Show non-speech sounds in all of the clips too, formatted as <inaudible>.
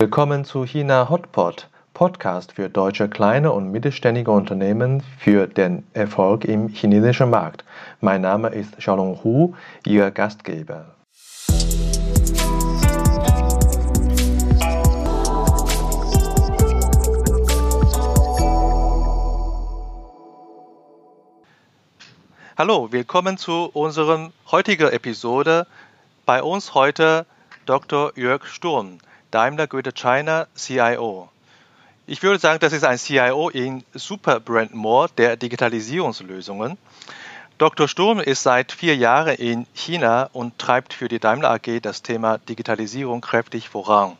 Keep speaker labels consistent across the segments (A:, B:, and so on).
A: Willkommen zu China Hotpot, Podcast für deutsche kleine und mittelständige Unternehmen für den Erfolg im chinesischen Markt. Mein Name ist Xiaolong Hu, Ihr Gastgeber. Hallo, willkommen zu unserer heutigen Episode. Bei uns heute Dr. Jörg Sturm, Daimler Greater China CIO. Ich würde sagen, das ist ein CIO in Super Brand More der Digitalisierungslösungen. Dr. Sturm ist seit vier Jahren in China und treibt für die Daimler AG das Thema Digitalisierung kräftig voran.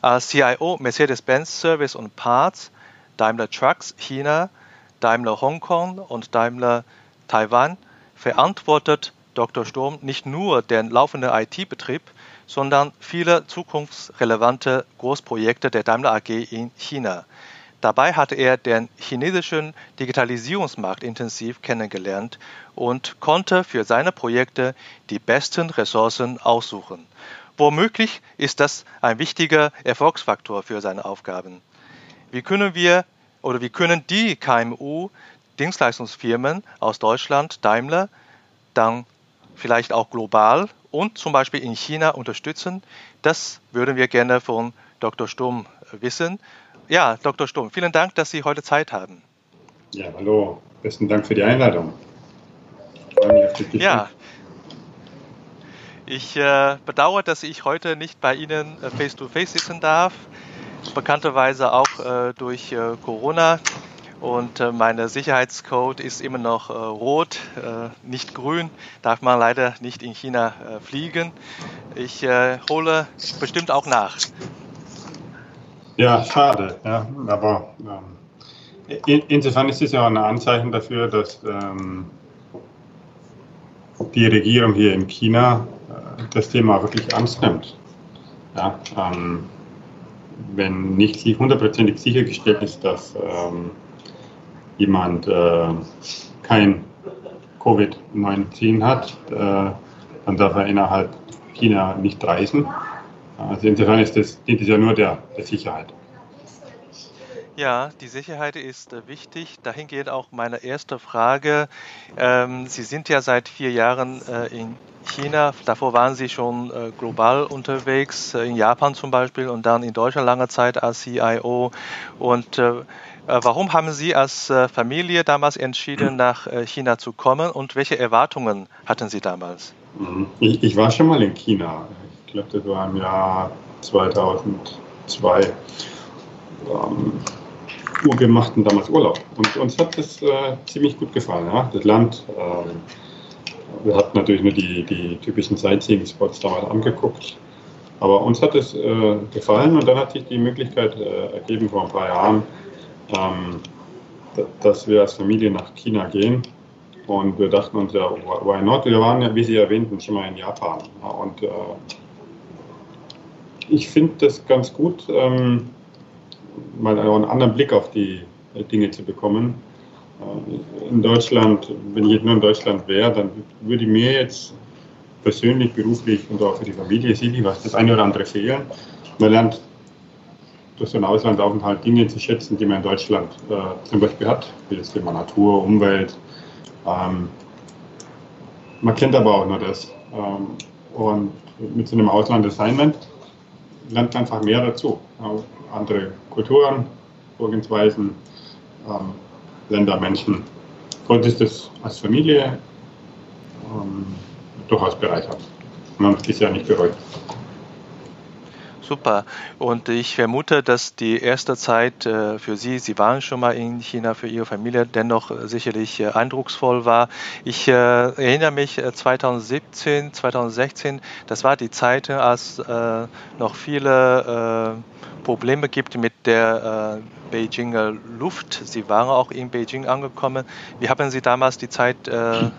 A: Als CIO Mercedes-Benz Service und Parts, Daimler Trucks China, Daimler Hongkong und Daimler Taiwan verantwortet Dr. Sturm nicht nur den laufenden IT-Betrieb, sondern viele zukunftsrelevante Großprojekte der Daimler AG in China. Dabei hat er den chinesischen Digitalisierungsmarkt intensiv kennengelernt und konnte für seine Projekte die besten Ressourcen aussuchen. Womöglich ist das ein wichtiger Erfolgsfaktor für seine Aufgaben. Wie können wir oder wie können die KMU Dienstleistungsfirmen aus Deutschland, Daimler, dann vielleicht auch global und zum Beispiel in China unterstützen. Das würden wir gerne von Dr. Sturm wissen. Ja, Dr. Sturm, vielen Dank, dass Sie heute Zeit haben.
B: Ja, hallo. Besten Dank für die Einladung.
A: Ich ja. Ich äh, bedauere, dass ich heute nicht bei Ihnen face-to-face -face sitzen darf. Bekannterweise auch äh, durch äh, Corona und äh, mein Sicherheitscode ist immer noch äh, rot, äh, nicht grün. Darf man leider nicht in China äh, fliegen. Ich äh, hole bestimmt auch nach.
B: Ja, schade. Ja, aber ähm, in, insofern ist es ja ein Anzeichen dafür, dass ähm, die Regierung hier in China äh, das Thema wirklich ernst nimmt. Ja, ähm, wenn nicht hundertprozentig sichergestellt ist, dass ähm, jemand äh, kein Covid-19 hat, äh, dann darf er innerhalb China nicht reisen. Also insofern ist das, dient es ja nur der, der Sicherheit.
A: Ja, die Sicherheit ist äh, wichtig. Dahin geht auch meine erste Frage. Ähm, Sie sind ja seit vier Jahren äh, in China. Davor waren Sie schon äh, global unterwegs, in Japan zum Beispiel und dann in Deutschland lange Zeit als CIO. Und warum haben Sie als äh, Familie damals entschieden, nach äh, China zu kommen und welche Erwartungen hatten Sie damals?
B: Mhm. Ich, ich war schon mal in China. Ich glaube, das war im Jahr 2002. Ähm, wir machten damals Urlaub und uns hat das äh, ziemlich gut gefallen. Ja? Das Land, äh, wir hatten natürlich nur die, die typischen Sightseeing-Spots damals angeguckt. Aber uns hat es äh, gefallen und dann hat sich die Möglichkeit ergeben vor ein paar Jahren, ähm, dass wir als Familie nach China gehen. Und wir dachten uns ja, why not? Wir waren ja, wie Sie erwähnten, schon mal in Japan. Und äh, ich finde das ganz gut, ähm, mal einen anderen Blick auf die Dinge zu bekommen. Äh, in Deutschland, wenn ich jetzt nur in Deutschland wäre, dann würde mir jetzt persönlich, beruflich und auch für die Familie sicherlich was das eine oder andere fehlen. Man lernt durch so einen Auslandsaufenthalt Dinge zu schätzen, die man in Deutschland äh, zum Beispiel hat, wie das Thema Natur, Umwelt. Ähm, man kennt aber auch nur das. Ähm, und mit so einem Auslandassignment lernt man einfach mehr dazu. Äh, andere Kulturen, Vorgehensweisen, ähm, Länder, Menschen. Und ist das als Familie ähm, durchaus bereichert. Man hat es ja nicht bereut.
A: Super. Und ich vermute, dass die erste Zeit äh, für Sie, Sie waren schon mal in China für Ihre Familie, dennoch äh, sicherlich äh, eindrucksvoll war. Ich erinnere mich 2017, 2016, das war die Zeit, als noch viele Probleme gibt mit der Beijinger Luft. Sie waren auch in Beijing angekommen. Wie haben Sie damals die Zeit ähm,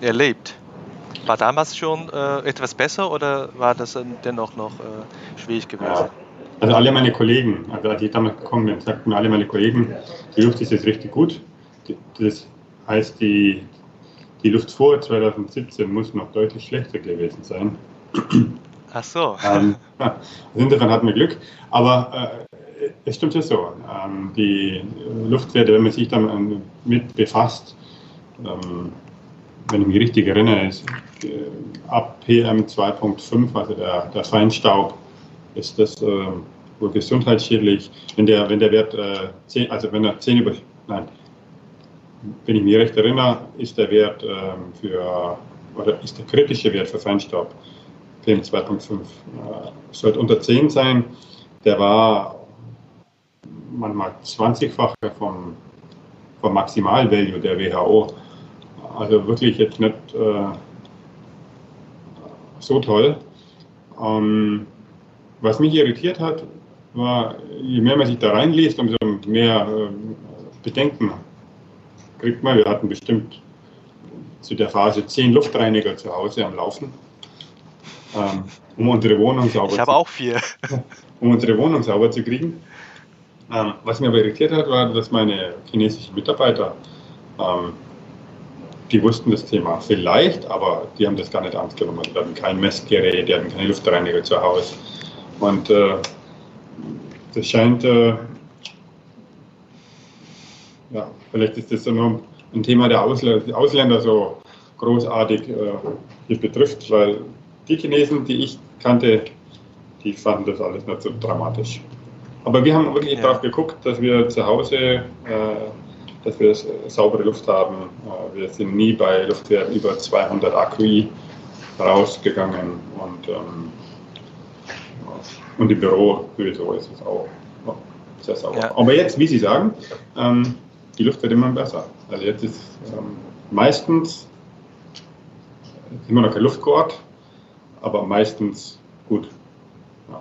A: erlebt? War damals schon äh, etwas besser oder war das dennoch noch äh, schwierig gewesen? Ja.
B: Also alle meine Kollegen, also als ich damals gekommen bin, sagten alle meine Kollegen, die Luft ist jetzt richtig gut. Das heißt, die, die Luft vor 2017 muss noch deutlich schlechter gewesen sein.
A: Ach so.
B: Ähm, insofern hatten wir Glück. Aber äh, es stimmt ja so. Ähm, die Luftwerte, wenn man sich dann mit befasst, ähm, wenn ich mich richtig erinnere, ist äh, ab PM 2.5, also der, der Feinstaub, ist das äh, wohl gesundheitsschädlich. Wenn der, wenn der Wert, äh, 10, also wenn er 10 über, nein, wenn ich mich recht erinnere, ist der Wert äh, für, oder ist der kritische Wert für Feinstaub PM 2.5, äh, sollte unter 10 sein. Der war manchmal 20-fache vom, vom Maximalvalue der WHO. Also wirklich jetzt nicht äh, so toll. Ähm, was mich irritiert hat, war, je mehr man sich da reinliest, umso mehr äh, Bedenken kriegt man. Wir hatten bestimmt zu der Phase zehn Luftreiniger zu Hause am Laufen, ähm, um unsere Wohnung sauber
A: ich habe auch vier. <laughs>
B: um unsere Wohnung sauber zu kriegen. Ähm, was mich aber irritiert hat, war, dass meine chinesischen Mitarbeiter ähm, die wussten das Thema vielleicht, aber die haben das gar nicht ernst genommen. Die hatten kein Messgerät, die hatten keine Luftreiniger zu Hause. Und äh, das scheint, äh, ja, vielleicht ist das nur ein Thema der Ausländer, Ausländer so großartig äh, hier betrifft, weil die Chinesen, die ich kannte, die fanden das alles nicht so dramatisch. Aber wir haben wirklich ja. darauf geguckt, dass wir zu Hause äh, dass wir saubere Luft haben. Äh, wir sind nie bei Luftwerten über 200 AQI rausgegangen und, ähm, und im Büro sowieso ist es auch sehr sauber. Ja. Aber jetzt, wie Sie sagen, ähm, die Luft wird immer besser. Also jetzt ist ähm, meistens immer noch kein Luftgurt, aber meistens gut. Ja.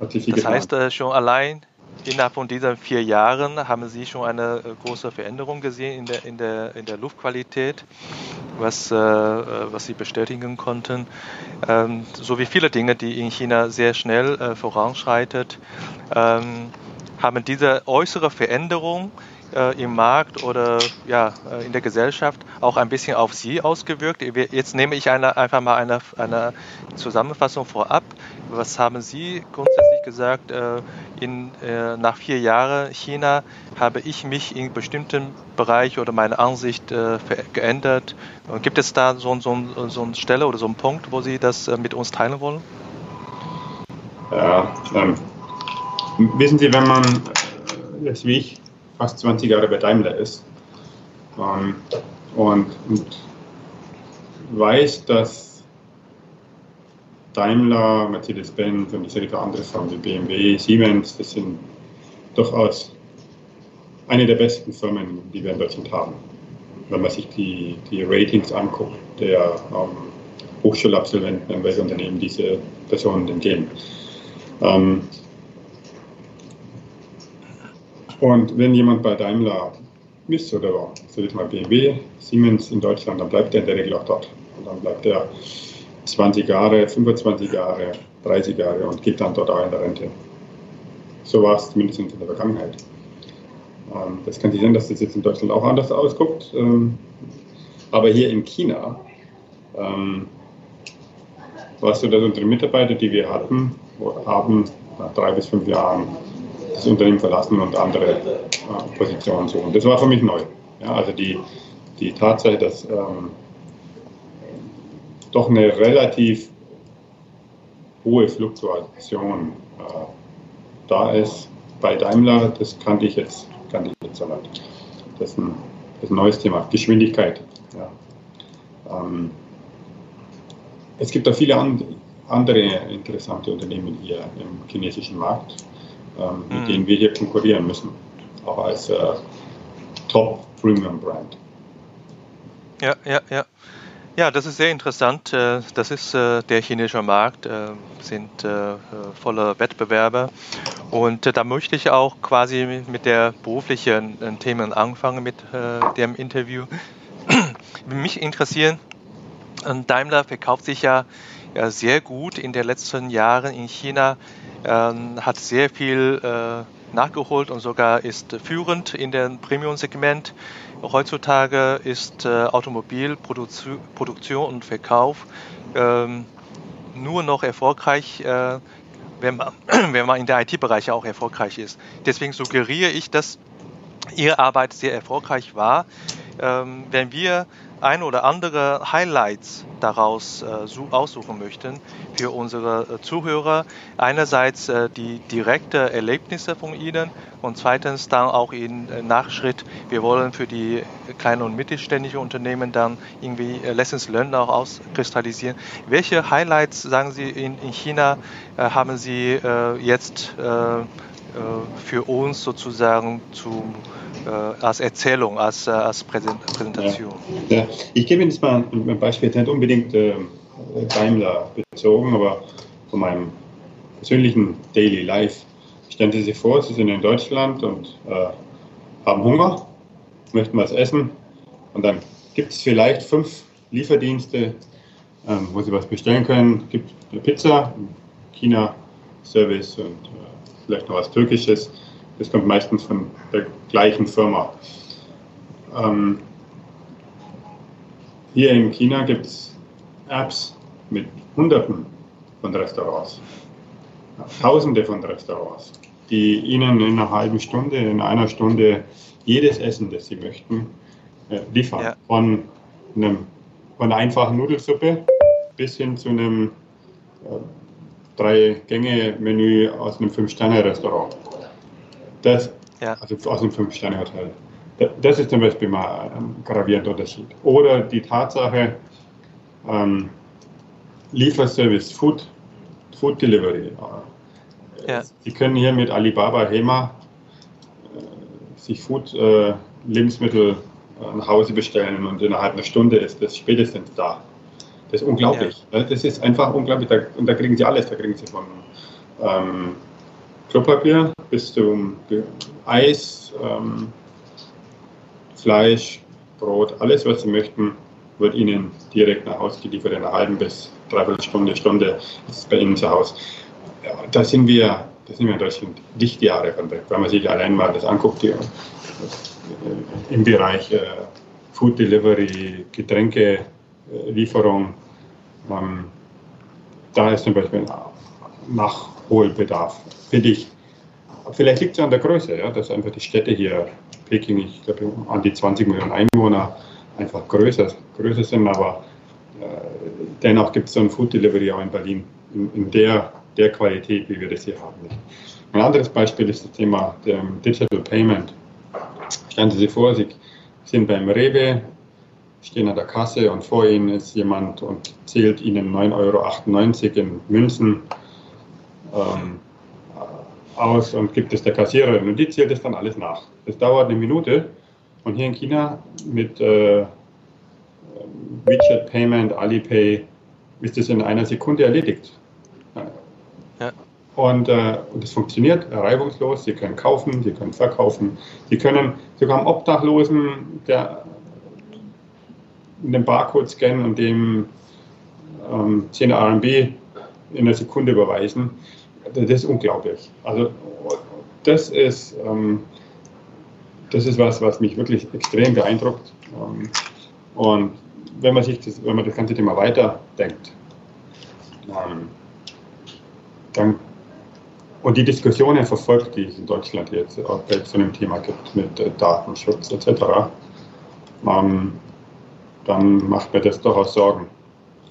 A: das heißt äh, schon allein innerhalb von diesen vier Jahren haben Sie schon eine äh, große Veränderung gesehen in der, in der, in der Luftqualität, was, äh, äh, was Sie bestätigen konnten. Ähm, so wie viele Dinge, die in China sehr schnell äh, voranschreitet, ähm, haben diese äußere Veränderung äh, im Markt oder ja, äh, in der Gesellschaft auch ein bisschen auf Sie ausgewirkt? Jetzt nehme ich eine, einfach mal eine, eine Zusammenfassung vorab. Was haben Sie grundsätzlich gesagt? Äh, in, äh, nach vier Jahren China habe ich mich in bestimmten Bereich oder meine Ansicht äh, geändert. Gibt es da so, so, so eine Stelle oder so einen Punkt, wo Sie das äh, mit uns teilen wollen?
B: Ja, ähm, wissen Sie, wenn man jetzt wie ich fast 20 Jahre bei Daimler ist ähm, und, und weiß, dass Daimler, Mercedes-Benz und ich sage für andere Firmen wie BMW, Siemens, das sind durchaus eine der besten Firmen, die wir in Deutschland haben. Wenn man sich die, die Ratings anguckt, der ähm, Hochschulabsolventen, in welche Unternehmen diese Personen denn gehen. Ähm, und wenn jemand bei Daimler ist oder sag ich mal BMW, Siemens in Deutschland, dann bleibt er in der Regel auch dort. Und dann bleibt er 20 Jahre, 25 Jahre, 30 Jahre und geht dann dort auch in der Rente. So war es zumindest in der Vergangenheit. Ähm, das kann sich sein, dass das jetzt in Deutschland auch anders ausguckt. Ähm, aber hier in China ähm, war es so, dass unsere Mitarbeiter, die wir hatten, haben nach drei bis fünf Jahren das Unternehmen verlassen und andere äh, Positionen suchen. Das war für mich neu. Ja, also die, die Tatsache, dass ähm, doch eine relativ hohe Fluktuation äh, da ist bei Daimler, das kannte ich jetzt, kannte ich jetzt nicht. Das ist ein, das neues Thema, Geschwindigkeit. Ja. Ähm, es gibt auch viele and, andere interessante Unternehmen hier im chinesischen Markt ähm, mit mhm. denen wir hier konkurrieren müssen, auch als äh, Top-Premium-Brand.
A: Ja, ja, ja. Ja, das ist sehr interessant. Äh, das ist äh, der chinesische Markt, äh, sind voller Wettbewerber. Und da möchte ich auch quasi mit der beruflichen Themen anfangen mit dem Interview. <clears throat> Mich interessieren, Daimler verkauft sich ja sehr gut in den letzten Jahren in China ähm, hat sehr viel äh, nachgeholt und sogar ist führend in dem Premium-Segment. Heutzutage ist äh, Automobilproduktion und Verkauf ähm, nur noch erfolgreich, äh, wenn, man, <clears throat> wenn man in der IT-Bereich auch erfolgreich ist. Deswegen suggeriere ich, dass Ihre Arbeit sehr erfolgreich war. Ähm, wenn wir ein oder andere Highlights daraus äh, aussuchen möchten für unsere äh, Zuhörer. Einerseits äh, die direkte Erlebnisse von Ihnen und zweitens dann auch in äh, Nachschritt. Wir wollen für die kleinen und mittelständischen Unternehmen dann irgendwie äh, Lessons Learned auch auskristallisieren. Welche Highlights, sagen Sie, in, in China äh, haben Sie jetzt für uns sozusagen zum äh, als Erzählung, als, äh, als Präsentation.
B: Ja. ja. Ich gebe Ihnen jetzt mal ein Beispiel, nicht unbedingt äh, Daimler bezogen, aber von meinem persönlichen Daily Life. Stellen Sie sich vor, Sie sind in Deutschland und äh, haben Hunger, möchten was essen und dann gibt es vielleicht fünf Lieferdienste, ähm, wo Sie was bestellen können. Es gibt eine Pizza, China-Service und äh, vielleicht noch was Türkisches. Das kommt meistens von der gleichen Firma. Ähm, hier in China gibt es Apps mit Hunderten von Restaurants, Tausende von Restaurants, die Ihnen in einer halben Stunde, in einer Stunde jedes Essen, das Sie möchten, äh, liefern. Ja. Von, einem, von einer einfachen Nudelsuppe bis hin zu einem äh, Drei-Gänge-Menü aus einem Fünf-Sterne-Restaurant. Das, ja. also aus einem Fünf-Sterne-Hotel. Das ist zum Beispiel mal ein gravierender Unterschied. Oder die Tatsache, ähm, Lieferservice, Food, Food Delivery. Ja. Sie können hier mit Alibaba HEMA äh, sich Food, äh, Lebensmittel äh, nach Hause bestellen und innerhalb einer Stunde ist das spätestens da. Das ist unglaublich. Ja. Das ist einfach unglaublich. Da, und da kriegen Sie alles. Da kriegen Sie von ähm, Klopapier bis zum Eis, ähm, Fleisch, Brot, alles, was Sie möchten, wird Ihnen direkt nach Hause geliefert in einer halben bis dreiviertel Stunde, Stunde ist bei Ihnen zu Hause. Ja, da sind wir, da sind wir in Deutschland Lichtjahre von weg. Wenn man sich allein mal das anguckt, die, äh, im Bereich äh, Food Delivery, Getränkelieferung, ähm, da ist zum Beispiel Nachholbedarf finde ich, vielleicht liegt es an der Größe, ja, dass einfach die Städte hier, Peking, ich glaube, an die 20 Millionen Einwohner, einfach größer, größer sind, aber äh, dennoch gibt es so ein Food Delivery auch in Berlin in, in, der, der Qualität, wie wir das hier haben. Ein anderes Beispiel ist das Thema Digital Payment. Stellen Sie sich vor, Sie sind beim Rewe, stehen an der Kasse und vor Ihnen ist jemand und zählt Ihnen 9,98 Euro in Münzen. Ähm, aus und gibt es der Kassiererin und die zählt es dann alles nach. Das dauert eine Minute und hier in China mit äh, WeChat Payment, Alipay ist das in einer Sekunde erledigt. Ja. Und, äh, und das funktioniert reibungslos. Sie können kaufen, Sie können verkaufen, Sie können sogar am Obdachlosen der, den Barcode scannen und dem ähm, 10 RMB in einer Sekunde überweisen das ist unglaublich. Also das ist, ähm, das ist was, was mich wirklich extrem beeindruckt. Ähm, und wenn man sich das, wenn man das ganze Thema weiterdenkt, ähm, dann und die Diskussionen verfolgt, die es in Deutschland jetzt auch bei so einem Thema gibt mit äh, Datenschutz etc., ähm, dann macht mir das durchaus Sorgen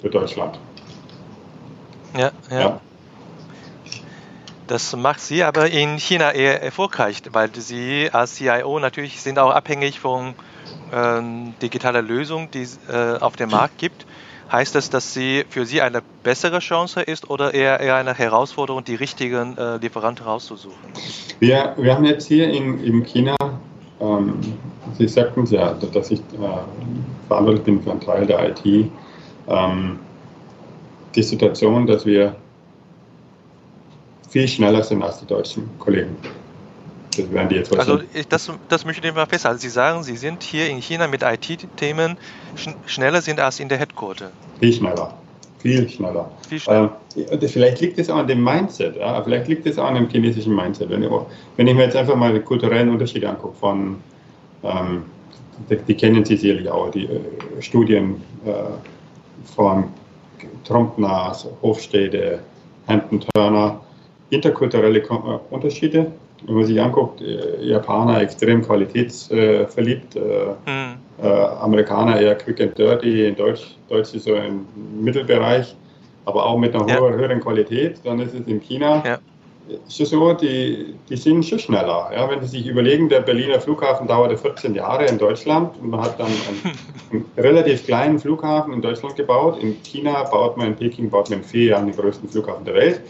B: für Deutschland.
A: Ja, ja. ja. Das macht sie aber in China eher erfolgreich, weil sie als CIO natürlich sind auch abhängig von äh, digitaler Lösung, die es äh, auf dem Markt gibt. Heißt das, dass sie für sie eine bessere Chance ist oder eher, eher eine Herausforderung, die richtigen äh, Lieferanten rauszusuchen?
B: Wir, wir haben jetzt hier in, in China, ähm, Sie sagten es ja, dass ich äh, verantwortlich bin für einen Teil der IT, ähm, die Situation, dass wir viel schneller sind als die deutschen Kollegen.
A: Das werden die jetzt also ich, das, das möchte ich mal festhalten. Sie sagen, Sie sind hier in China mit IT-Themen schn schneller sind als in der Headquarter.
B: Viel schneller. Viel schneller. Viel schneller. Ähm, vielleicht liegt es auch an dem Mindset, ja? vielleicht liegt es auch an dem chinesischen Mindset. Wenn ich, wenn ich mir jetzt einfach mal den kulturellen Unterschied angucke von, ähm, die, die, kennen Sie sicherlich auch, die äh, Studien äh, von Trompner, Hofstede, Hampton Turner, interkulturelle äh, Unterschiede. Wenn man sich anguckt, äh, Japaner extrem qualitätsverliebt, äh, mhm. Amerikaner eher quick and dirty, in Deutsch, Deutsch ist so im Mittelbereich, aber auch mit einer ja. höheren Qualität. Dann ist es in China. Ja so, die, die sind schon schneller. Ja, wenn Sie sich überlegen, der Berliner Flughafen dauerte 14 Jahre in Deutschland und man hat dann einen, einen, relativ kleinen Flughafen in Deutschland gebaut. In China baut man, in Peking baut man in vier Jahren den größten Flughafen der Welt.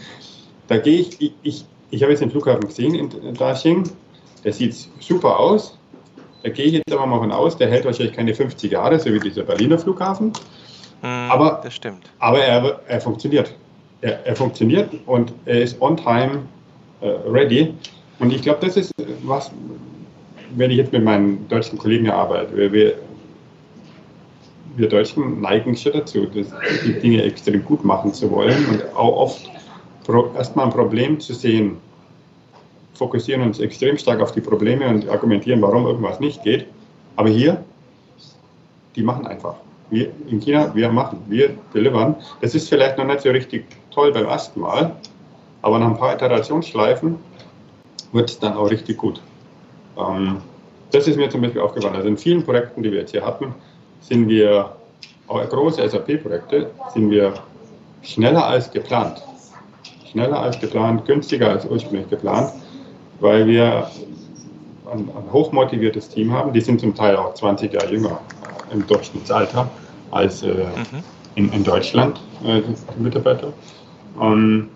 B: Da gehe ich, ich, ich, ich habe jetzt den Flughafen gesehen in Daxing, der sieht super aus. Da gehe ich jetzt aber mal von aus, der hält wahrscheinlich keine 50 Jahre, so wie dieser Berliner Flughafen.
A: Mm, aber, das stimmt.
B: Aber er, er funktioniert er, er funktioniert und er ist on time äh, ready. Und ich glaube, das ist was, wenn ich jetzt mit meinen deutschen Kollegen arbeite, wir, wir Deutschen neigen schon dazu, die Dinge extrem gut machen zu wollen und auch oft erstmal ein Problem zu sehen, fokussieren uns extrem stark auf die Probleme und argumentieren, warum irgendwas nicht geht. Aber hier, die machen einfach. Wir in China, wir machen, wir delivern. Das ist vielleicht noch nicht so richtig toll beim ersten Mal, aber nach ein paar Iterationsschleifen wird es dann auch richtig gut. Ähm, das ist mir zum Beispiel aufgefallen. Also in vielen Projekten, die wir jetzt hier hatten, sind wir, auch große SAP-Projekte, sind wir schneller als geplant. Schneller als geplant, günstiger als ursprünglich geplant, weil wir ein, ein hochmotiviertes Team haben. Die sind zum Teil auch 20 Jahre jünger im Durchschnittsalter als äh, mhm. in, in, Deutschland, äh, die Mitarbeiter ähm,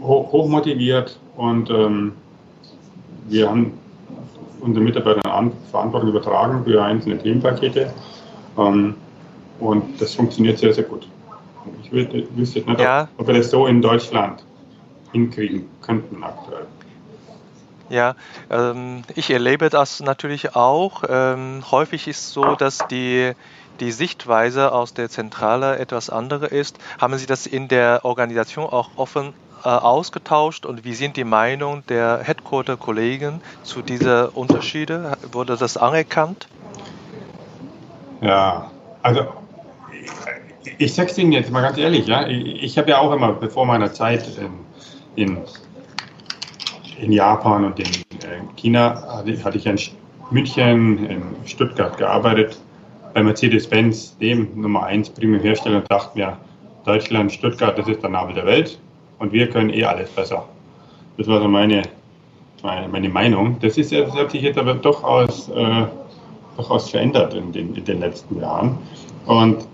B: hoch, hoch, motiviert und ähm, wir haben unseren Mitarbeitern Verantwortung übertragen für einzelne Themenpakete ähm, und das funktioniert sehr, sehr gut. Ich wüsste nicht, ja. ob, ob wir das so in Deutschland hinkriegen könnten aktuell.
A: Ja, ähm, ich erlebe das natürlich auch. Ähm, häufig ist es so, dass die die Sichtweise aus der Zentrale etwas andere ist. Haben Sie das in der Organisation auch offen äh, ausgetauscht und wie sind die Meinungen der Headquarter-Kollegen zu diesen Unterschieden? Wurde das anerkannt?
B: Ja, also ich, es Ihnen jetzt mal ganz ehrlich, ja, ich, habe ja auch immer bevor meiner Zeit in, in, in Japan und in äh, China hatte, hatte ich in München, in Stuttgart gearbeitet bei Mercedes-Benz, dem Nummer 1 Premium-Hersteller, dachten wir, Deutschland, Stuttgart, das ist der Nabel der Welt und wir können eh alles besser. Das war so meine, meine, meine Meinung. Das, ist, das hat sich jetzt aber durchaus, äh, durchaus verändert in den, in den letzten Jahren. Und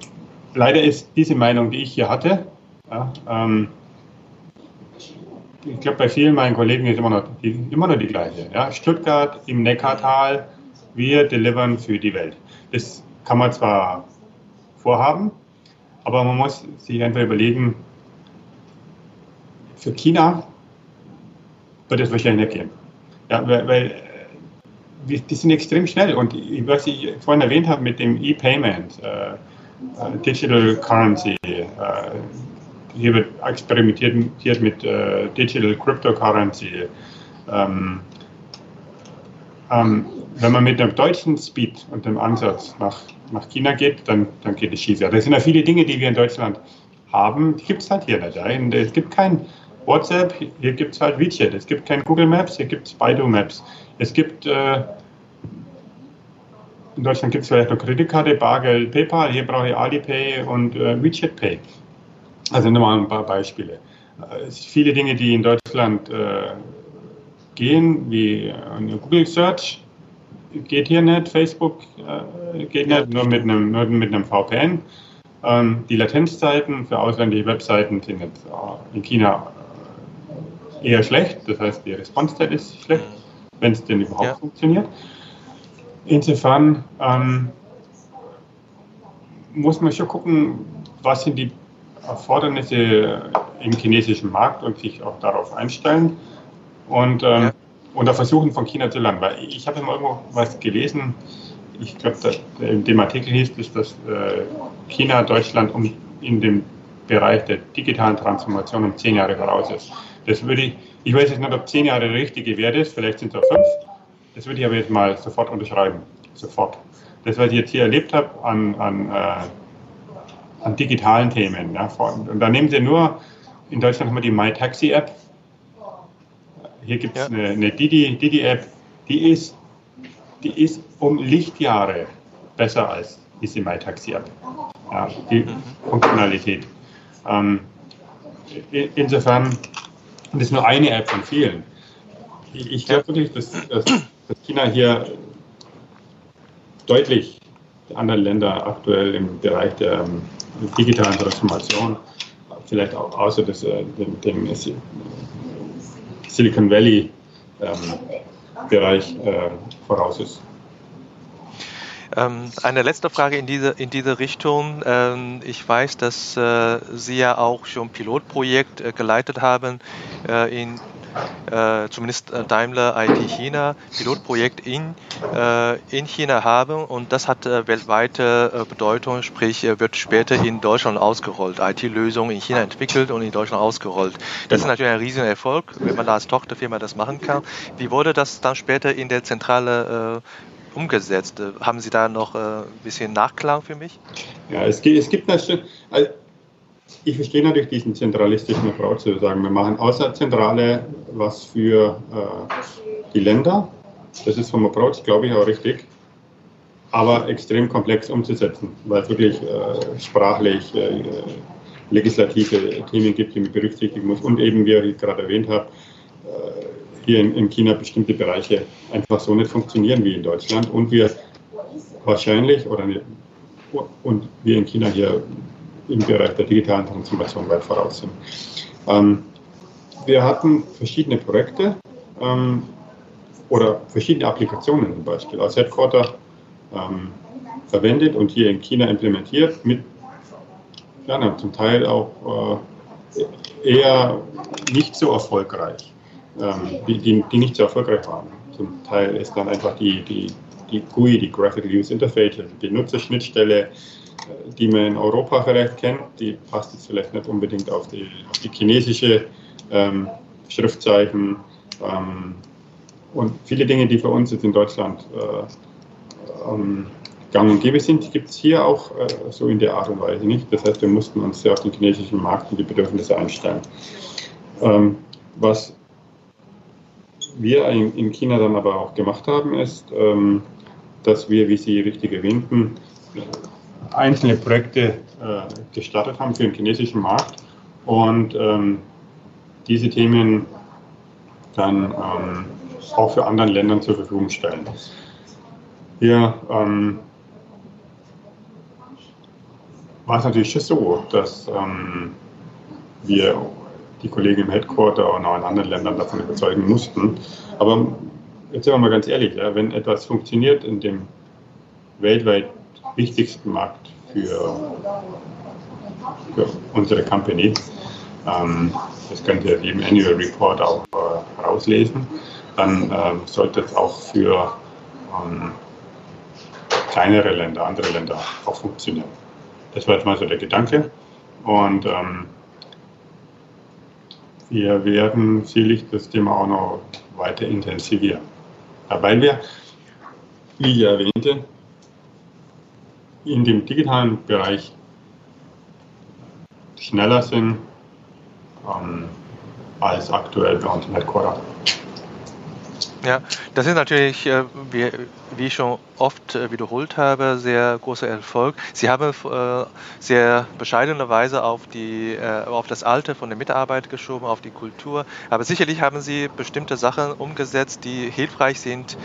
B: leider ist diese Meinung, die ich hier hatte, ja, ähm, ich glaube, bei vielen meinen Kollegen ist immer noch die, immer noch die gleiche. Ja. Stuttgart im Neckartal, wir delivern für die Welt. Das kann man zwar vorhaben, aber man muss sich einfach überlegen, für China wird es wahrscheinlich nicht gehen. Ja, weil, weil äh, die sind extrem schnell und was ich vorhin erwähnt habe mit dem E-Payment, äh, Digital Currency, äh, hier wird experimentiert mit äh, Digital Cryptocurrency. Ähm, ähm, wenn man mit dem deutschen Speed und dem Ansatz nach nach China geht, dann, dann geht es schief. Ja, das sind ja viele Dinge, die wir in Deutschland haben, die gibt es halt hier nicht. Ja. Es gibt kein WhatsApp, hier gibt es halt WeChat. Es gibt kein Google Maps, hier gibt es Baidu Maps. Es gibt, äh, in Deutschland gibt es vielleicht noch Kreditkarte, Bargeld, PayPal, hier brauche ich Alipay und äh, WeChat Pay. Also nur mal ein paar Beispiele. Äh, es sind viele Dinge, die in Deutschland äh, gehen, wie eine Google Search, geht hier nicht, Facebook äh, geht nicht, nur mit einem, nur mit einem VPN. Ähm, die Latenzzeiten für ausländische Webseiten sind jetzt äh, in China äh, eher schlecht, das heißt die Responsezeit ist schlecht, wenn es denn überhaupt ja. funktioniert. Insofern ähm, muss man schon gucken, was sind die Erfordernisse im chinesischen Markt und sich auch darauf einstellen. Und ähm, ja oder versuchen von China zu lernen. Weil ich habe immer irgendwo was gelesen, ich glaube, in dem Artikel hieß es, dass äh, China Deutschland um, in dem Bereich der digitalen Transformation um zehn Jahre voraus ist. Das würde ich, ich weiß jetzt nicht, ob zehn Jahre der richtige Wert ist, vielleicht sind es auch fünf. Das würde ich aber jetzt mal sofort unterschreiben. Sofort. Das, was ich jetzt hier erlebt habe an, an, äh, an digitalen Themen. Ja, und da nehmen Sie nur, in Deutschland haben wir die MyTaxi-App. Hier gibt es ja. eine, eine Didi-App, Didi die, ist, die ist um Lichtjahre besser als diese MyTaxi-App. Ja, die mhm. Funktionalität. Ähm, insofern, das ist nur eine App von vielen. Ich, ich glaube wirklich, dass, dass, dass China hier deutlich andere Länder aktuell im Bereich der ähm, digitalen Transformation, vielleicht auch außer des, äh, dem, dem, Silicon Valley ähm, Bereich äh, voraus ist.
A: Ähm, eine letzte Frage in diese, in diese Richtung. Ähm, ich weiß, dass äh, Sie ja auch schon ein Pilotprojekt äh, geleitet haben in äh, zumindest äh, Daimler IT China Pilotprojekt in, äh, in China haben und das hat äh, weltweite äh, Bedeutung, sprich wird später in Deutschland ausgerollt. IT-Lösungen in China entwickelt und in Deutschland ausgerollt. Das ist natürlich ein riesiger Erfolg, wenn man da als Tochterfirma das machen kann. Wie wurde das dann später in der Zentrale umgesetzt? Haben Sie da noch ein bisschen Nachklang für mich?
B: Ja, es gibt, es gibt natürlich, ich verstehe natürlich diesen zentralistischen Approach zu sagen, wir machen außer Zentrale was für äh, die Länder. Das ist vom Approach, glaube ich, auch richtig, aber extrem komplex umzusetzen, weil es wirklich äh, sprachlich äh, legislative Themen gibt, die man berücksichtigen muss. Und eben, wie ich gerade erwähnt habe, äh, hier in, in China bestimmte Bereiche einfach so nicht funktionieren wie in Deutschland. Und wir wahrscheinlich oder und wir in China hier im Bereich der digitalen Transformation weit voraus sind. Ähm, wir hatten verschiedene Projekte ähm, oder verschiedene Applikationen zum Beispiel als Headquarter ähm, verwendet und hier in China implementiert mit ja, zum Teil auch äh, eher nicht so erfolgreich, ähm, die, die, die, nicht so erfolgreich waren. Zum Teil ist dann einfach die, die, die GUI, die Graphical User Interface, also die Nutzerschnittstelle, die man in Europa vielleicht kennt, die passt jetzt vielleicht nicht unbedingt auf die, auf die chinesische ähm, Schriftzeichen ähm, und viele Dinge, die für uns jetzt in Deutschland äh, ähm, gang und gäbe sind, gibt es hier auch äh, so in der Art und Weise nicht. Das heißt, wir mussten uns sehr auf den chinesischen Markt und die Bedürfnisse einstellen. Ähm, was wir in, in, China dann aber auch gemacht haben, ist, ähm, dass wir, wie Sie richtig erwähnten, einzelne Projekte äh, gestartet haben für den chinesischen Markt und ähm, diese Themen dann ähm, auch für anderen Ländern zur Verfügung stellen. Hier ähm, war es natürlich schon so, dass ähm, wir die Kollegen im Headquarter und auch in anderen Ländern davon überzeugen mussten. Aber jetzt sind wir mal ganz ehrlich, ja, wenn etwas funktioniert in dem weltweit wichtigsten Markt für, für unsere Company. Ähm, das könnt ihr im Annual Report auch äh, rauslesen. Dann ähm, sollte es auch für ähm, kleinere Länder, andere Länder auch funktionieren. Das war jetzt mal so der Gedanke. Und ähm, wir werden sicherlich das Thema auch noch weiter intensivieren. Ja, weil wir, wie ich erwähnte, in dem digitalen Bereich schneller sind ähm, als aktuell bei uns im Headquarter.
A: Ja, das ist natürlich, äh, wie, wie ich schon oft äh, wiederholt habe, sehr großer Erfolg. Sie haben äh, sehr bescheidene Weise auf, die, auf das Alter von der Mitarbeit geschoben, auf die Kultur. Aber sicherlich haben Sie bestimmte Sachen umgesetzt, die hilfreich sind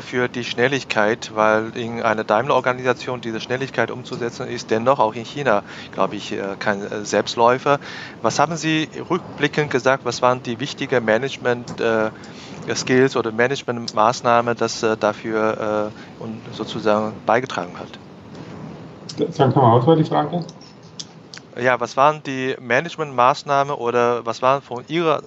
A: für die Schnelligkeit, weil in einer Daimler-Organisation diese Schnelligkeit umzusetzen ist dennoch auch in China, glaube ich, kein Selbstläufer. Was haben Sie rückblickend gesagt? Was waren die wichtigen Management- Skills oder Managementmaßnahme, das äh, dafür äh, und sozusagen beigetragen hat.
B: Sagen Sie mal, was war die Frage?
A: Ja, was waren die Managementmaßnahmen oder was waren von Ihrer,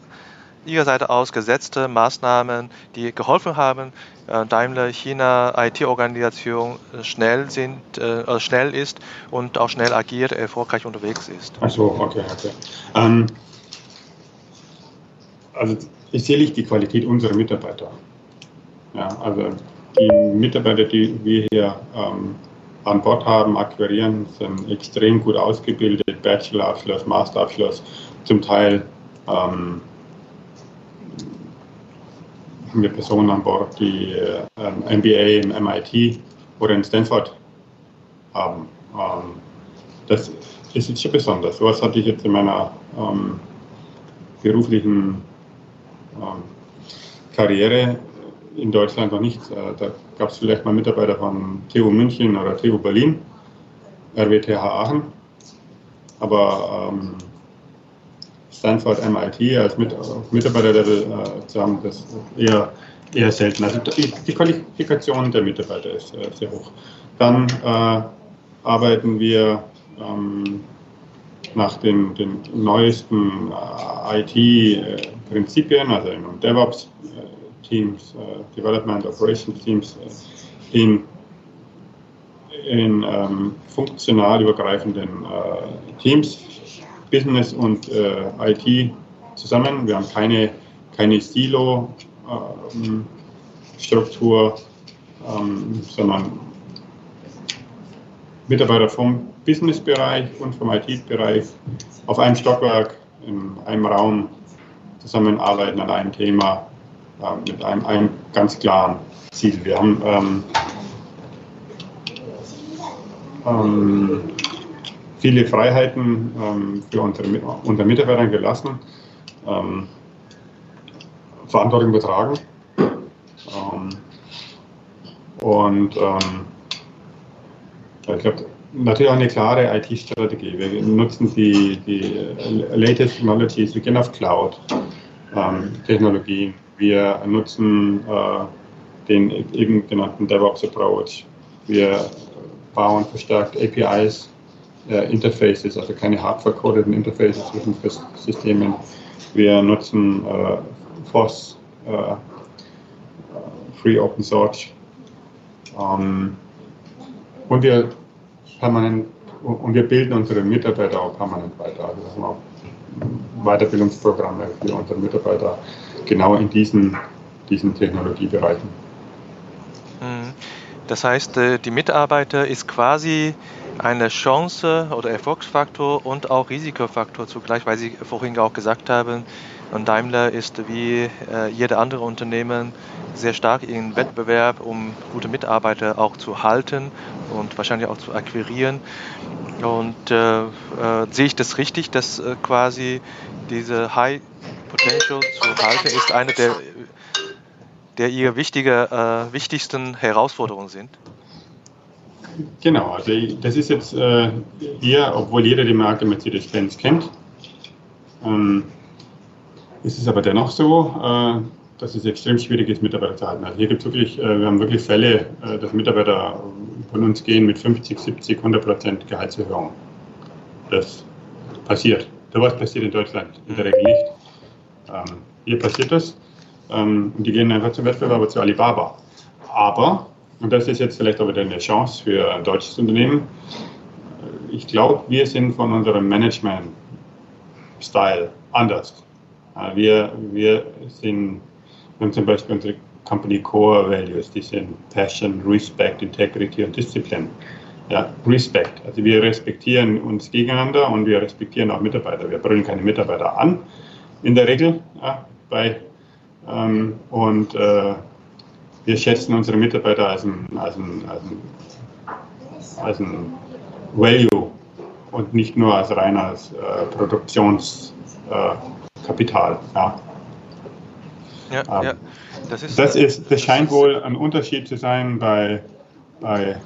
A: Ihrer Seite aus gesetzte Maßnahmen, die geholfen haben, äh, Daimler China IT-Organisation schnell sind, äh, schnell ist und auch schnell agiert, erfolgreich unterwegs ist?
B: Ach so, okay, okay. Ähm, also ist sicherlich die Qualität unserer Mitarbeiter. Ja, also die Mitarbeiter, die wir hier ähm, an Bord haben, akquirieren, sind extrem gut ausgebildet, Bachelorabschluss, Masterabschluss, zum Teil ähm, haben wir Personen an Bord, die äh, MBA im MIT oder in Stanford haben. Ähm, das ist jetzt schon besonders. Was hatte ich jetzt in meiner ähm, beruflichen ähm, Karriere in Deutschland noch nicht. Äh, da gab es vielleicht mal Mitarbeiter von TU München oder TU Berlin, RWTH Aachen, aber ähm, Stanford MIT als Mit Mitarbeiterlevel äh, zu haben, das eher, eher selten. Also die, die Qualifikation der Mitarbeiter ist äh, sehr hoch. Dann äh, arbeiten wir ähm, nach den, den neuesten äh, IT-Prinzipien, also in DevOps Teams, äh, Development Operations Teams äh, in, in ähm, funktional übergreifenden äh, Teams, Business und IT zusammen. Wir haben keine, keine Silo-Struktur, ähm, sondern Mitarbeiter vom Business-Bereich und vom IT-Bereich auf einem Stockwerk in einem Raum zusammenarbeiten an einem Thema äh, mit einem, einem ganz klaren Ziel. Wir haben ähm, ähm, viele Freiheiten ähm, für unsere, unsere Mitarbeiter gelassen, ähm, Verantwortung betragen ähm, und ähm, ich glaube, natürlich auch eine klare IT-Strategie. Wir nutzen die, die latest Technologies, wir gehen auf Cloud-Technologien. Wir nutzen äh, den eben genannten DevOps Approach. Wir bauen verstärkt APIs, äh, Interfaces, also keine hard-vercodeten Interfaces zwischen Systemen. Wir nutzen äh, FOSS, äh, Free Open Source. Ähm, und wir permanent und wir bilden unsere Mitarbeiter auch permanent weiter. Also wir haben auch Weiterbildungsprogramme für unsere Mitarbeiter genau in diesen, diesen Technologiebereichen.
A: Mhm. Das heißt, äh, die Mitarbeiter ist quasi eine Chance oder Erfolgsfaktor und auch Risikofaktor zugleich, weil Sie vorhin auch gesagt haben, und Daimler ist wie äh, jede andere Unternehmen sehr stark in Wettbewerb, um gute Mitarbeiter auch zu halten und wahrscheinlich auch zu akquirieren. Und äh, äh, sehe ich das richtig, dass äh, quasi diese High Potential zu halten, ist eine der, der ihre wichtige, äh, wichtigsten Herausforderungen sind?
B: Genau, also das ist jetzt äh, hier, obwohl jeder die Marke Mercedes-Benz kennt, ähm, ist es aber dennoch so, äh, dass es extrem schwierig ist, Mitarbeiter zu halten. Also hier gibt wirklich, äh, wir haben wirklich Fälle, äh, dass Mitarbeiter von uns gehen mit 50, 70, 100 Prozent Gehaltserhöhung. Das passiert. Sowas passiert in Deutschland in der Regel nicht. Ähm, hier passiert das. Ähm, die gehen einfach zum Wettbewerber zu Alibaba. Aber, und das ist jetzt vielleicht auch wieder eine Chance für ein deutsches Unternehmen, ich glaube, wir sind von unserem Management-Style anders. Äh, wir, wir sind, haben zum Beispiel unsere Company Core Values, die sind Passion, Respect, Integrity und Discipline. Ja, Respect. Also wir respektieren uns gegeneinander und wir respektieren auch Mitarbeiter. Wir brüllen keine Mitarbeiter an, in der Regel. Ja, bei, ähm, und äh, wir schätzen unsere Mitarbeiter als ein, als ein, als ein, als ein Value und nicht nur als reines äh, Produktionskapital. Äh, ja. Ja, ähm, ja. Das, ist, das, ist, das scheint wohl ein Unterschied zu sein bei, bei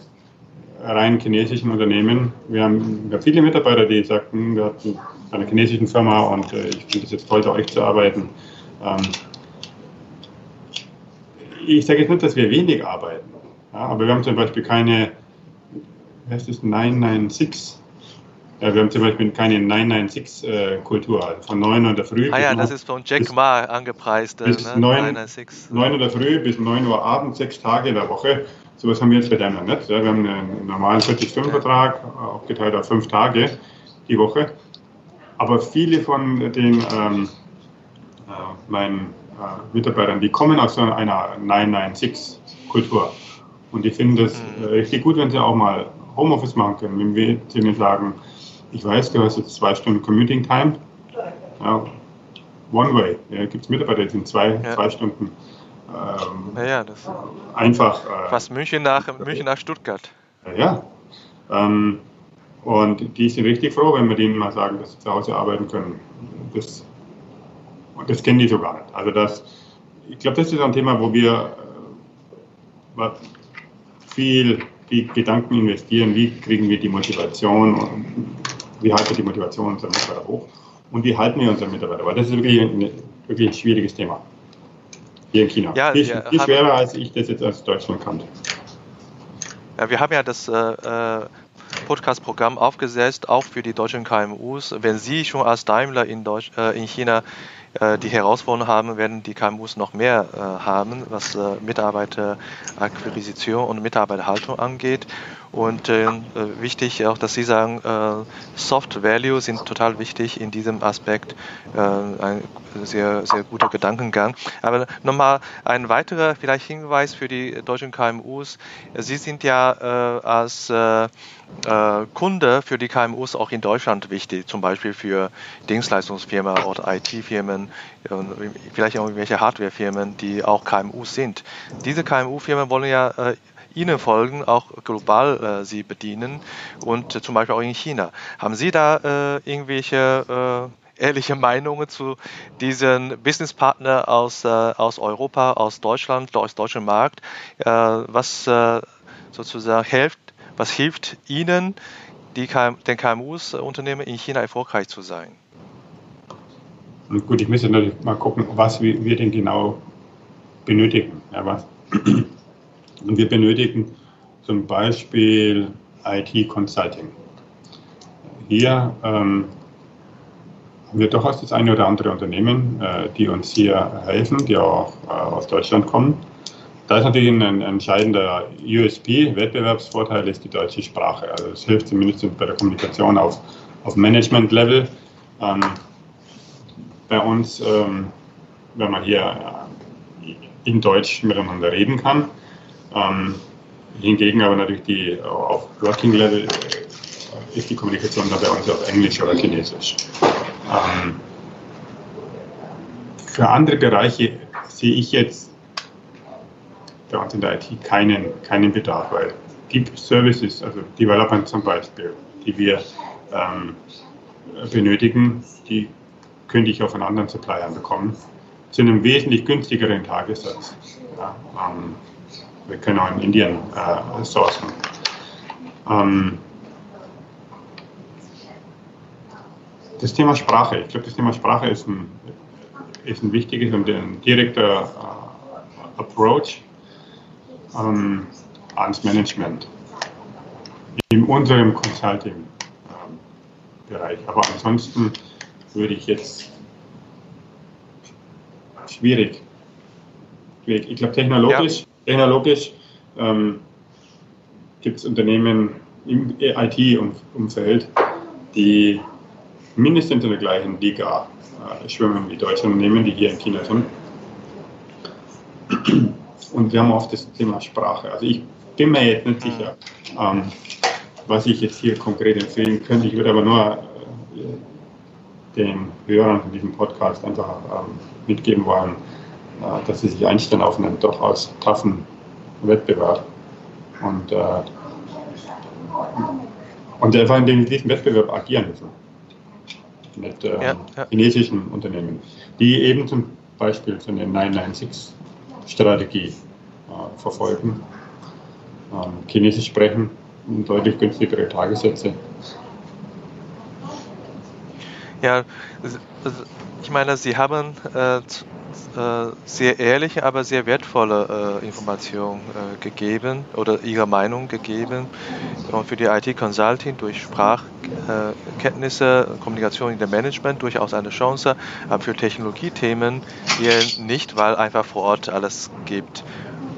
B: rein chinesischen Unternehmen. Wir haben, wir haben viele Mitarbeiter, die sagten, wir hatten einer chinesischen Firma und äh, ich finde es jetzt toll, bei euch zu arbeiten. Ähm, ich sage jetzt nicht, dass wir wenig arbeiten, ja, aber wir haben zum Beispiel keine, wie heißt das, 996 ja, wir haben zum Beispiel keine 996-Kultur. Also von 9 Uhr in der Früh.
A: Ah ja, das ist von Jack bis, Ma angepreist.
B: Bis ne? 9, 996. 9 Uhr in der Früh bis 9 Uhr abends, sechs Tage in der Woche. Sowas haben wir jetzt bei Daimler nicht. Ja, wir haben einen normalen 40-Stunden-Vertrag, aufgeteilt auf fünf Tage die Woche. Aber viele von den ähm, äh, meinen äh, Mitarbeitern, die kommen aus einer 996-Kultur. Und die finden das mhm. äh, richtig gut, wenn sie auch mal Homeoffice machen können. Wenn wir ihnen sagen, ich weiß, du hast jetzt zwei Stunden Commuting Time, ja, One Way, ja, gibt es Mitarbeiter, die sind zwei, ja. zwei Stunden
A: ähm, ja, das
B: einfach.
A: Äh, fast München nach, München nach Stuttgart.
B: Ja. Ähm, und die sind richtig froh, wenn wir denen mal sagen, dass sie zu Hause arbeiten können. Das, und das kennen die so gar nicht. Also das, ich glaube, das ist ein Thema, wo wir äh, viel, viel Gedanken investieren, wie kriegen wir die Motivation, wie halten wir die Motivation unserer Mitarbeiter hoch und wie halten wir unsere Mitarbeiter. Weil das ist wirklich ein, wirklich ein schwieriges Thema hier in China. Ja, viel, viel schwerer, als ich das jetzt aus Deutschland kannte.
A: Ja, wir haben ja das äh, äh Podcast-Programm aufgesetzt, auch für die deutschen KMUs. Wenn Sie schon als Daimler in, Deutsch, äh, in China äh, die Herausforderungen haben, werden die KMUs noch mehr äh, haben, was äh, Mitarbeiterakquisition und Mitarbeiterhaltung angeht. Und äh, wichtig auch, dass Sie sagen, äh, Soft Value sind total wichtig in diesem Aspekt. Äh, ein sehr, sehr guter Gedankengang. Aber nochmal ein weiterer vielleicht Hinweis für die deutschen KMUs. Sie sind ja äh, als äh, äh, Kunde für die KMUs auch in Deutschland wichtig, zum Beispiel für Dienstleistungsfirmen oder IT-Firmen, vielleicht irgendwelche Hardwarefirmen, die auch KMUs sind. Diese KMU-Firmen wollen ja Ihnen folgen, auch global äh, Sie bedienen und äh, zum Beispiel auch in China. Haben Sie da äh, irgendwelche äh, ehrliche Meinungen zu diesen Businesspartner aus, äh, aus Europa, aus Deutschland, aus deutschem Markt, äh, was sozusagen hilft, was hilft Ihnen, die KM, den KMUs Unternehmen in China erfolgreich zu sein?
B: Gut, ich müsste natürlich mal gucken, was wir denn genau benötigen. Ja, was, und wir benötigen zum Beispiel IT-Consulting. Hier ähm, haben wir durchaus das eine oder andere Unternehmen, äh, die uns hier helfen, die auch äh, aus Deutschland kommen. Da ist natürlich ein, entscheidender USP, Wettbewerbsvorteil ist die deutsche Sprache. Also es hilft zumindest bei der Kommunikation auf, auf Management-Level. Ähm, bei uns, ähm, wenn man hier in Deutsch miteinander reden kann, ähm, hingegen aber natürlich die, auf Working Level äh, ist die Kommunikation da bei uns auf Englisch oder Chinesisch. Ähm, für andere Bereiche sehe ich jetzt bei uns in der IT keinen, keinen Bedarf, weil die Services, also Development zum Beispiel, die wir ähm, benötigen, die könnte ich auch von anderen Suppliern bekommen, zu einem wesentlich günstigeren Tagessatz. Ja, ähm, wir können auch in Indien äh, sourcen. Ähm, das Thema Sprache, ich glaube, das Thema Sprache ist ein, ist ein wichtiges und ein direkter äh, Approach ähm, ans Management in unserem Consulting-Bereich. Ähm, Aber ansonsten würde ich jetzt schwierig. Ich glaube, technologisch ja technologisch ähm, gibt es Unternehmen im IT-Umfeld, die mindestens in der gleichen Liga äh, schwimmen wie deutsche Unternehmen, die hier in China sind. Und wir haben oft das Thema Sprache. Also ich bin mir jetzt nicht sicher, ähm, was ich jetzt hier konkret empfehlen könnte. Ich würde aber nur äh, den Hörern von diesem Podcast einfach ähm, mitgeben wollen, dass sie sich einstellen auf einen durchaus taffen Wettbewerb. Und, äh, und einfach in diesem Wettbewerb agieren müssen. Mit äh, ja, ja. chinesischen Unternehmen, die eben zum Beispiel so eine 996-Strategie äh, verfolgen, ähm, Chinesisch sprechen und deutlich günstigere Tagessätze.
A: Ja, ich meine, Sie haben äh, äh, sehr ehrliche, aber sehr wertvolle äh, Informationen äh, gegeben oder ihre Meinung gegeben. Und für die IT-Consulting durch Sprachkenntnisse, Kommunikation in der Management durchaus eine Chance, aber für Technologiethemen eher nicht, weil einfach vor Ort alles gibt.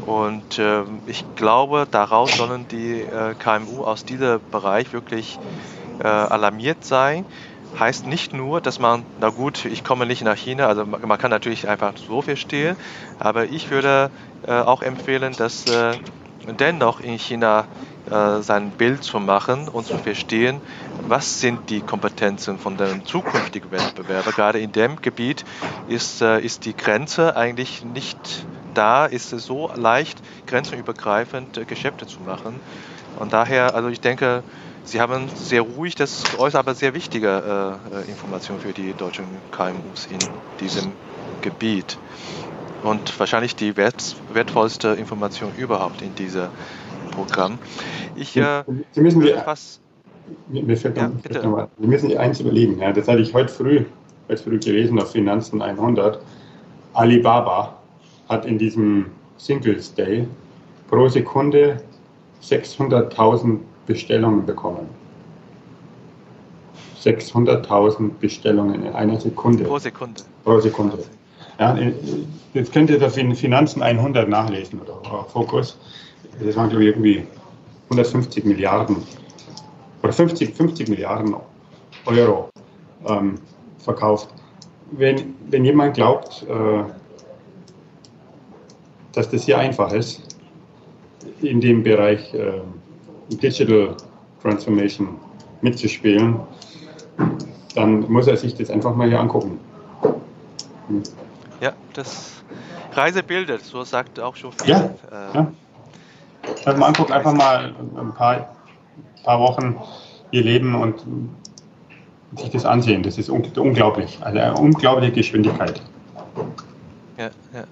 A: Und äh, ich glaube, daraus sollen die äh, KMU aus diesem Bereich wirklich äh, alarmiert sein heißt nicht nur, dass man, na gut, ich komme nicht nach China, also man kann natürlich einfach so verstehen, aber ich würde äh, auch empfehlen, dass äh, dennoch in China äh, sein Bild zu machen und zu verstehen, was sind die Kompetenzen von den zukünftigen Wettbewerbern. Gerade in dem Gebiet ist, äh, ist die Grenze eigentlich nicht da, ist es so leicht, grenzenübergreifend äh, Geschäfte zu machen. Und daher, also ich denke, Sie haben sehr ruhig, das ist äußerst aber sehr wichtige äh, äh Information für die deutschen KMUs in diesem Gebiet. Und wahrscheinlich die wert, wertvollste Information überhaupt in diesem Programm. Ich,
B: äh, Sie müssen wir, fast, mir fällt ja, noch, wir müssen eins überlegen. Ja, das hatte ich heute früh, heute früh gelesen auf Finanzen 100. Alibaba hat in diesem Singles Day pro Sekunde 600.000 Bestellungen bekommen. 600.000 Bestellungen in einer Sekunde.
A: Pro Sekunde.
B: Pro Sekunde. Ja, jetzt könnt ihr das in Finanzen 100 nachlesen oder Fokus. Das waren, glaube ich, irgendwie 150 Milliarden oder 50, 50 Milliarden Euro ähm, verkauft. Wenn, wenn jemand glaubt, äh, dass das hier einfach ist, in dem Bereich äh, Digital Transformation mitzuspielen, dann muss er sich das einfach mal hier angucken.
A: Hm. Ja, das Reise bildet, so sagt auch schon
B: viel. Ja, äh, ja. Also man anguckt, einfach mal ein paar, paar Wochen ihr Leben und sich das ansehen. Das ist unglaublich. Also eine unglaubliche Geschwindigkeit.
A: Ja, ja.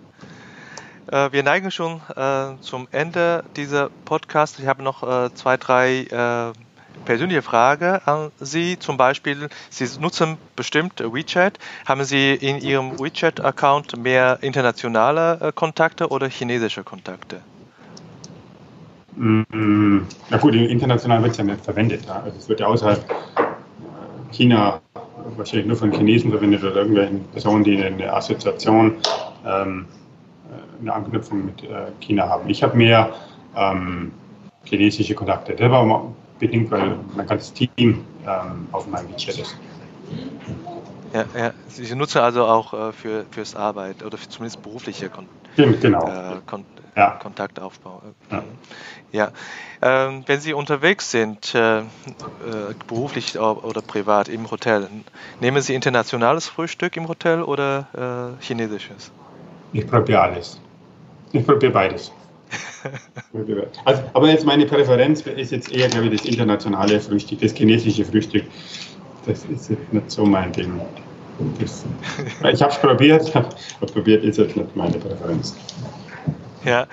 A: Äh, wir neigen schon äh, zum Ende dieser Podcast. Ich habe noch äh, zwei, drei persönliche Fragen an Sie. Zum Beispiel, Sie nutzen bestimmt WeChat. Haben Sie in Ihrem WeChat-Account mehr internationale Kontakte oder chinesische Kontakte?
B: Mm, na gut, international wird es ja nicht verwendet. Also es wird ja außerhalb China wahrscheinlich nur von Chinesen verwendet oder irgendwelchen Personen, die eine Assoziation ähm, eine Anknüpfung mit äh, China haben. Ich habe mehr ähm, chinesische Kontakte. Das war bedingt, weil mein ganzes Team ähm, auf meinem WeChat ist.
A: Ja, ja, Sie nutzen also auch äh, für fürs Arbeit oder für zumindest berufliche Kon
B: genau.
A: äh, Kon ja. Kontaktaufbau. Ja. ja. Ähm, wenn Sie unterwegs sind, äh, äh beruflich oder privat im Hotel, nehmen Sie internationales Frühstück im Hotel oder äh, chinesisches?
B: Ich probiere alles. Ich probiere beides. <laughs> also, aber jetzt meine Präferenz ist jetzt eher, glaube ich, das internationale Frühstück, das chinesische Frühstück. Das ist jetzt nicht so mein Ding. Das, ich habe es probiert, <laughs> aber probiert ist jetzt nicht meine Präferenz.
A: Ja,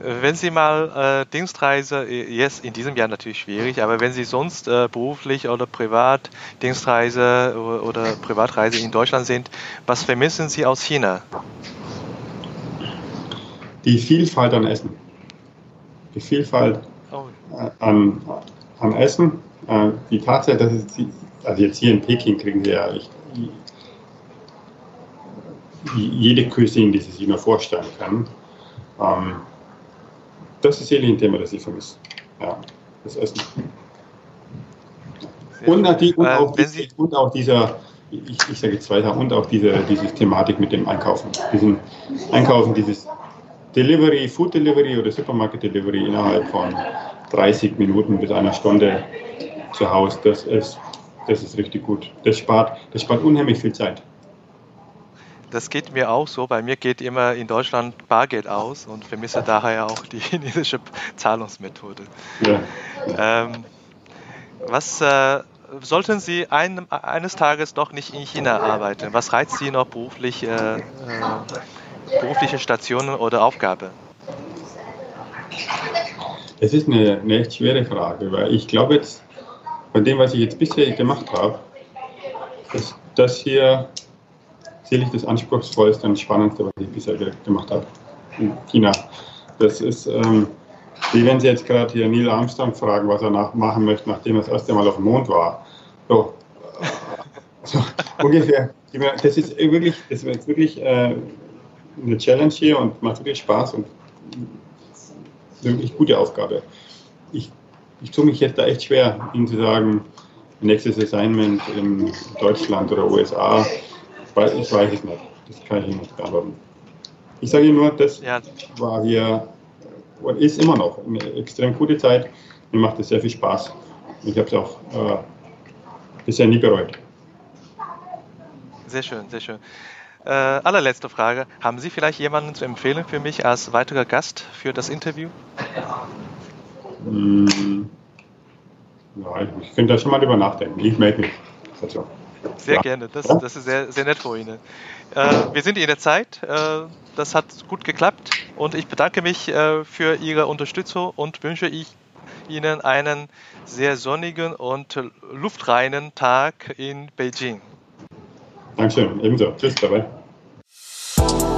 A: wenn Sie mal äh, Dienstreise, jetzt in diesem Jahr natürlich schwierig, aber wenn Sie sonst äh, beruflich oder privat Dienstreise oder, oder Privatreise in Deutschland sind, was vermissen Sie aus China?
B: Die Vielfalt an Essen. Die Vielfalt oh. äh, an, an Essen. Äh, die Tatsache, dass es, also jetzt hier in Peking kriegen wir ja ich, jede Cuisine, die Sie sich nur vorstellen können. Ähm, das ist sicherlich ein Thema, das ich vermisse. Ja, das Essen. Und, die, und, äh, auch die, und, auch dieser, ich, ich sage jetzt weiter, und auch diese, diese Thematik mit dem Einkaufen. Diesen Einkaufen, dieses Delivery, Food Delivery oder Supermarket Delivery innerhalb von 30 Minuten bis einer Stunde zu Hause, das ist, das ist richtig gut. Das spart, das spart unheimlich viel Zeit.
A: Das geht mir auch so. Bei mir geht immer in Deutschland Bargeld aus und vermisse daher auch die <laughs> chinesische Zahlungsmethode. Ja. Ähm, was äh, sollten Sie ein, eines Tages doch nicht in China arbeiten? Was reizt Sie noch beruflich äh, äh, berufliche Stationen oder Aufgabe?
B: Es ist eine, eine echt schwere Frage, weil ich glaube jetzt, von dem, was ich jetzt bisher gemacht habe, ist das hier sicherlich das anspruchsvollste und spannendste, was ich bisher gemacht habe in China. Das ist, ähm, wie wenn Sie jetzt gerade hier Neil Armstrong fragen, was er nach, machen möchte, nachdem er das erste Mal auf dem Mond war. So, <laughs> so ungefähr. Das ist wirklich, das ist wirklich äh, eine Challenge hier und macht wirklich Spaß und wirklich gute Aufgabe. Ich, ich tue mich jetzt da echt schwer, Ihnen zu sagen, nächstes Assignment in Deutschland oder USA, weil ich weiß es nicht. Das kann ich Ihnen nicht beantworten. Ich sage Ihnen nur, das ja. war hier und ist immer noch eine extrem gute Zeit. Mir macht es sehr viel Spaß. Ich habe es auch äh, bisher nie bereut.
A: Sehr schön, sehr schön. Äh, allerletzte Frage. Haben Sie vielleicht jemanden zu empfehlen für mich als weiterer Gast für das Interview?
B: Hm, ja, ich finde da schon mal drüber nachdenken. Ich melde mich. Also,
A: sehr ja. gerne, das, das, ist sehr, sehr nett von Ihnen. Äh, wir sind in der Zeit, äh, das hat gut geklappt und ich bedanke mich äh, für Ihre Unterstützung und wünsche ich Ihnen einen sehr sonnigen und luftreinen Tag in Beijing.
B: Dankeschön, ebenso. Tschüss, Bye-bye.